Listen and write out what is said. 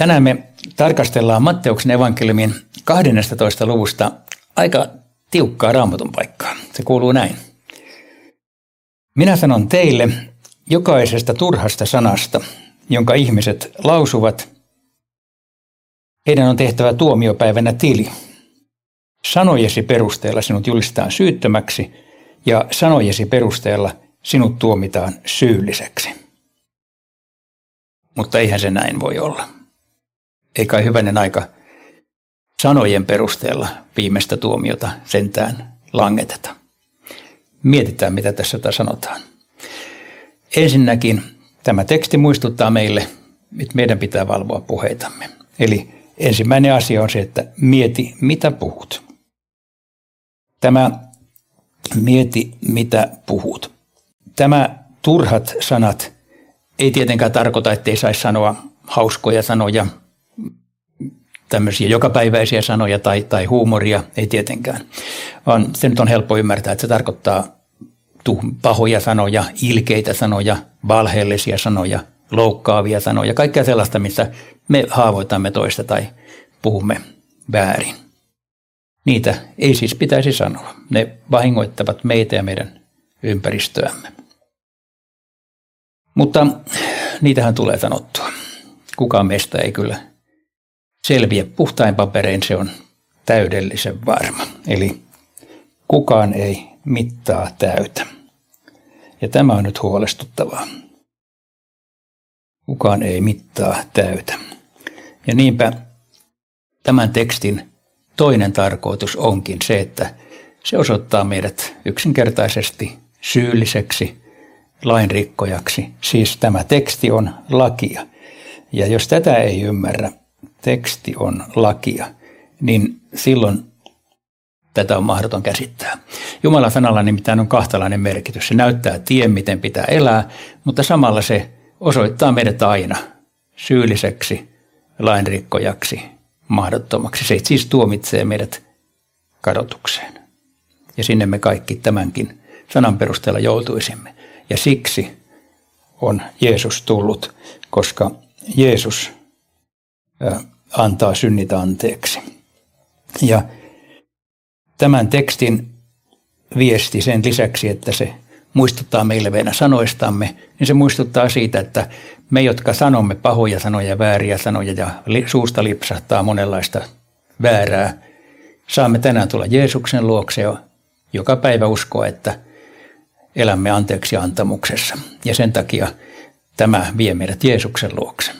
Tänään me tarkastellaan Matteuksen evankeliumin 12. luvusta aika tiukkaa raamatun paikkaa. Se kuuluu näin. Minä sanon teille jokaisesta turhasta sanasta, jonka ihmiset lausuvat, heidän on tehtävä tuomiopäivänä tili. Sanojesi perusteella sinut julistetaan syyttömäksi ja sanojesi perusteella sinut tuomitaan syylliseksi. Mutta eihän se näin voi olla. Ei kai hyvänen aika sanojen perusteella viimeistä tuomiota sentään langeteta. Mietitään, mitä tässä sanotaan. Ensinnäkin tämä teksti muistuttaa meille, että meidän pitää valvoa puheitamme. Eli ensimmäinen asia on se, että mieti, mitä puhut. Tämä mieti, mitä puhut. Tämä turhat sanat ei tietenkään tarkoita, ettei saisi sanoa hauskoja sanoja, tämmöisiä jokapäiväisiä sanoja tai, tai huumoria, ei tietenkään. Vaan se nyt on helppo ymmärtää, että se tarkoittaa pahoja sanoja, ilkeitä sanoja, valheellisia sanoja, loukkaavia sanoja, kaikkea sellaista, missä me haavoitamme toista tai puhumme väärin. Niitä ei siis pitäisi sanoa. Ne vahingoittavat meitä ja meidän ympäristöämme. Mutta niitähän tulee sanottua. Kukaan meistä ei kyllä selviä puhtain paperein, se on täydellisen varma. Eli kukaan ei mittaa täytä. Ja tämä on nyt huolestuttavaa. Kukaan ei mittaa täytä. Ja niinpä tämän tekstin toinen tarkoitus onkin se, että se osoittaa meidät yksinkertaisesti syylliseksi, lainrikkojaksi. Siis tämä teksti on lakia. Ja jos tätä ei ymmärrä, teksti on lakia, niin silloin tätä on mahdoton käsittää. Jumalan sanalla nimittäin on kahtalainen merkitys. Se näyttää tien, miten pitää elää, mutta samalla se osoittaa meidät aina syylliseksi, lainrikkojaksi, mahdottomaksi. Se siis tuomitsee meidät kadotukseen. Ja sinne me kaikki tämänkin sanan perusteella joutuisimme. Ja siksi on Jeesus tullut, koska Jeesus antaa synnit anteeksi. Ja tämän tekstin viesti sen lisäksi, että se muistuttaa meille meidän sanoistamme, niin se muistuttaa siitä, että me, jotka sanomme pahoja sanoja, vääriä sanoja ja suusta lipsahtaa monenlaista väärää, saamme tänään tulla Jeesuksen luokse ja joka päivä uskoa, että elämme anteeksi antamuksessa. Ja sen takia tämä vie meidät Jeesuksen luokse.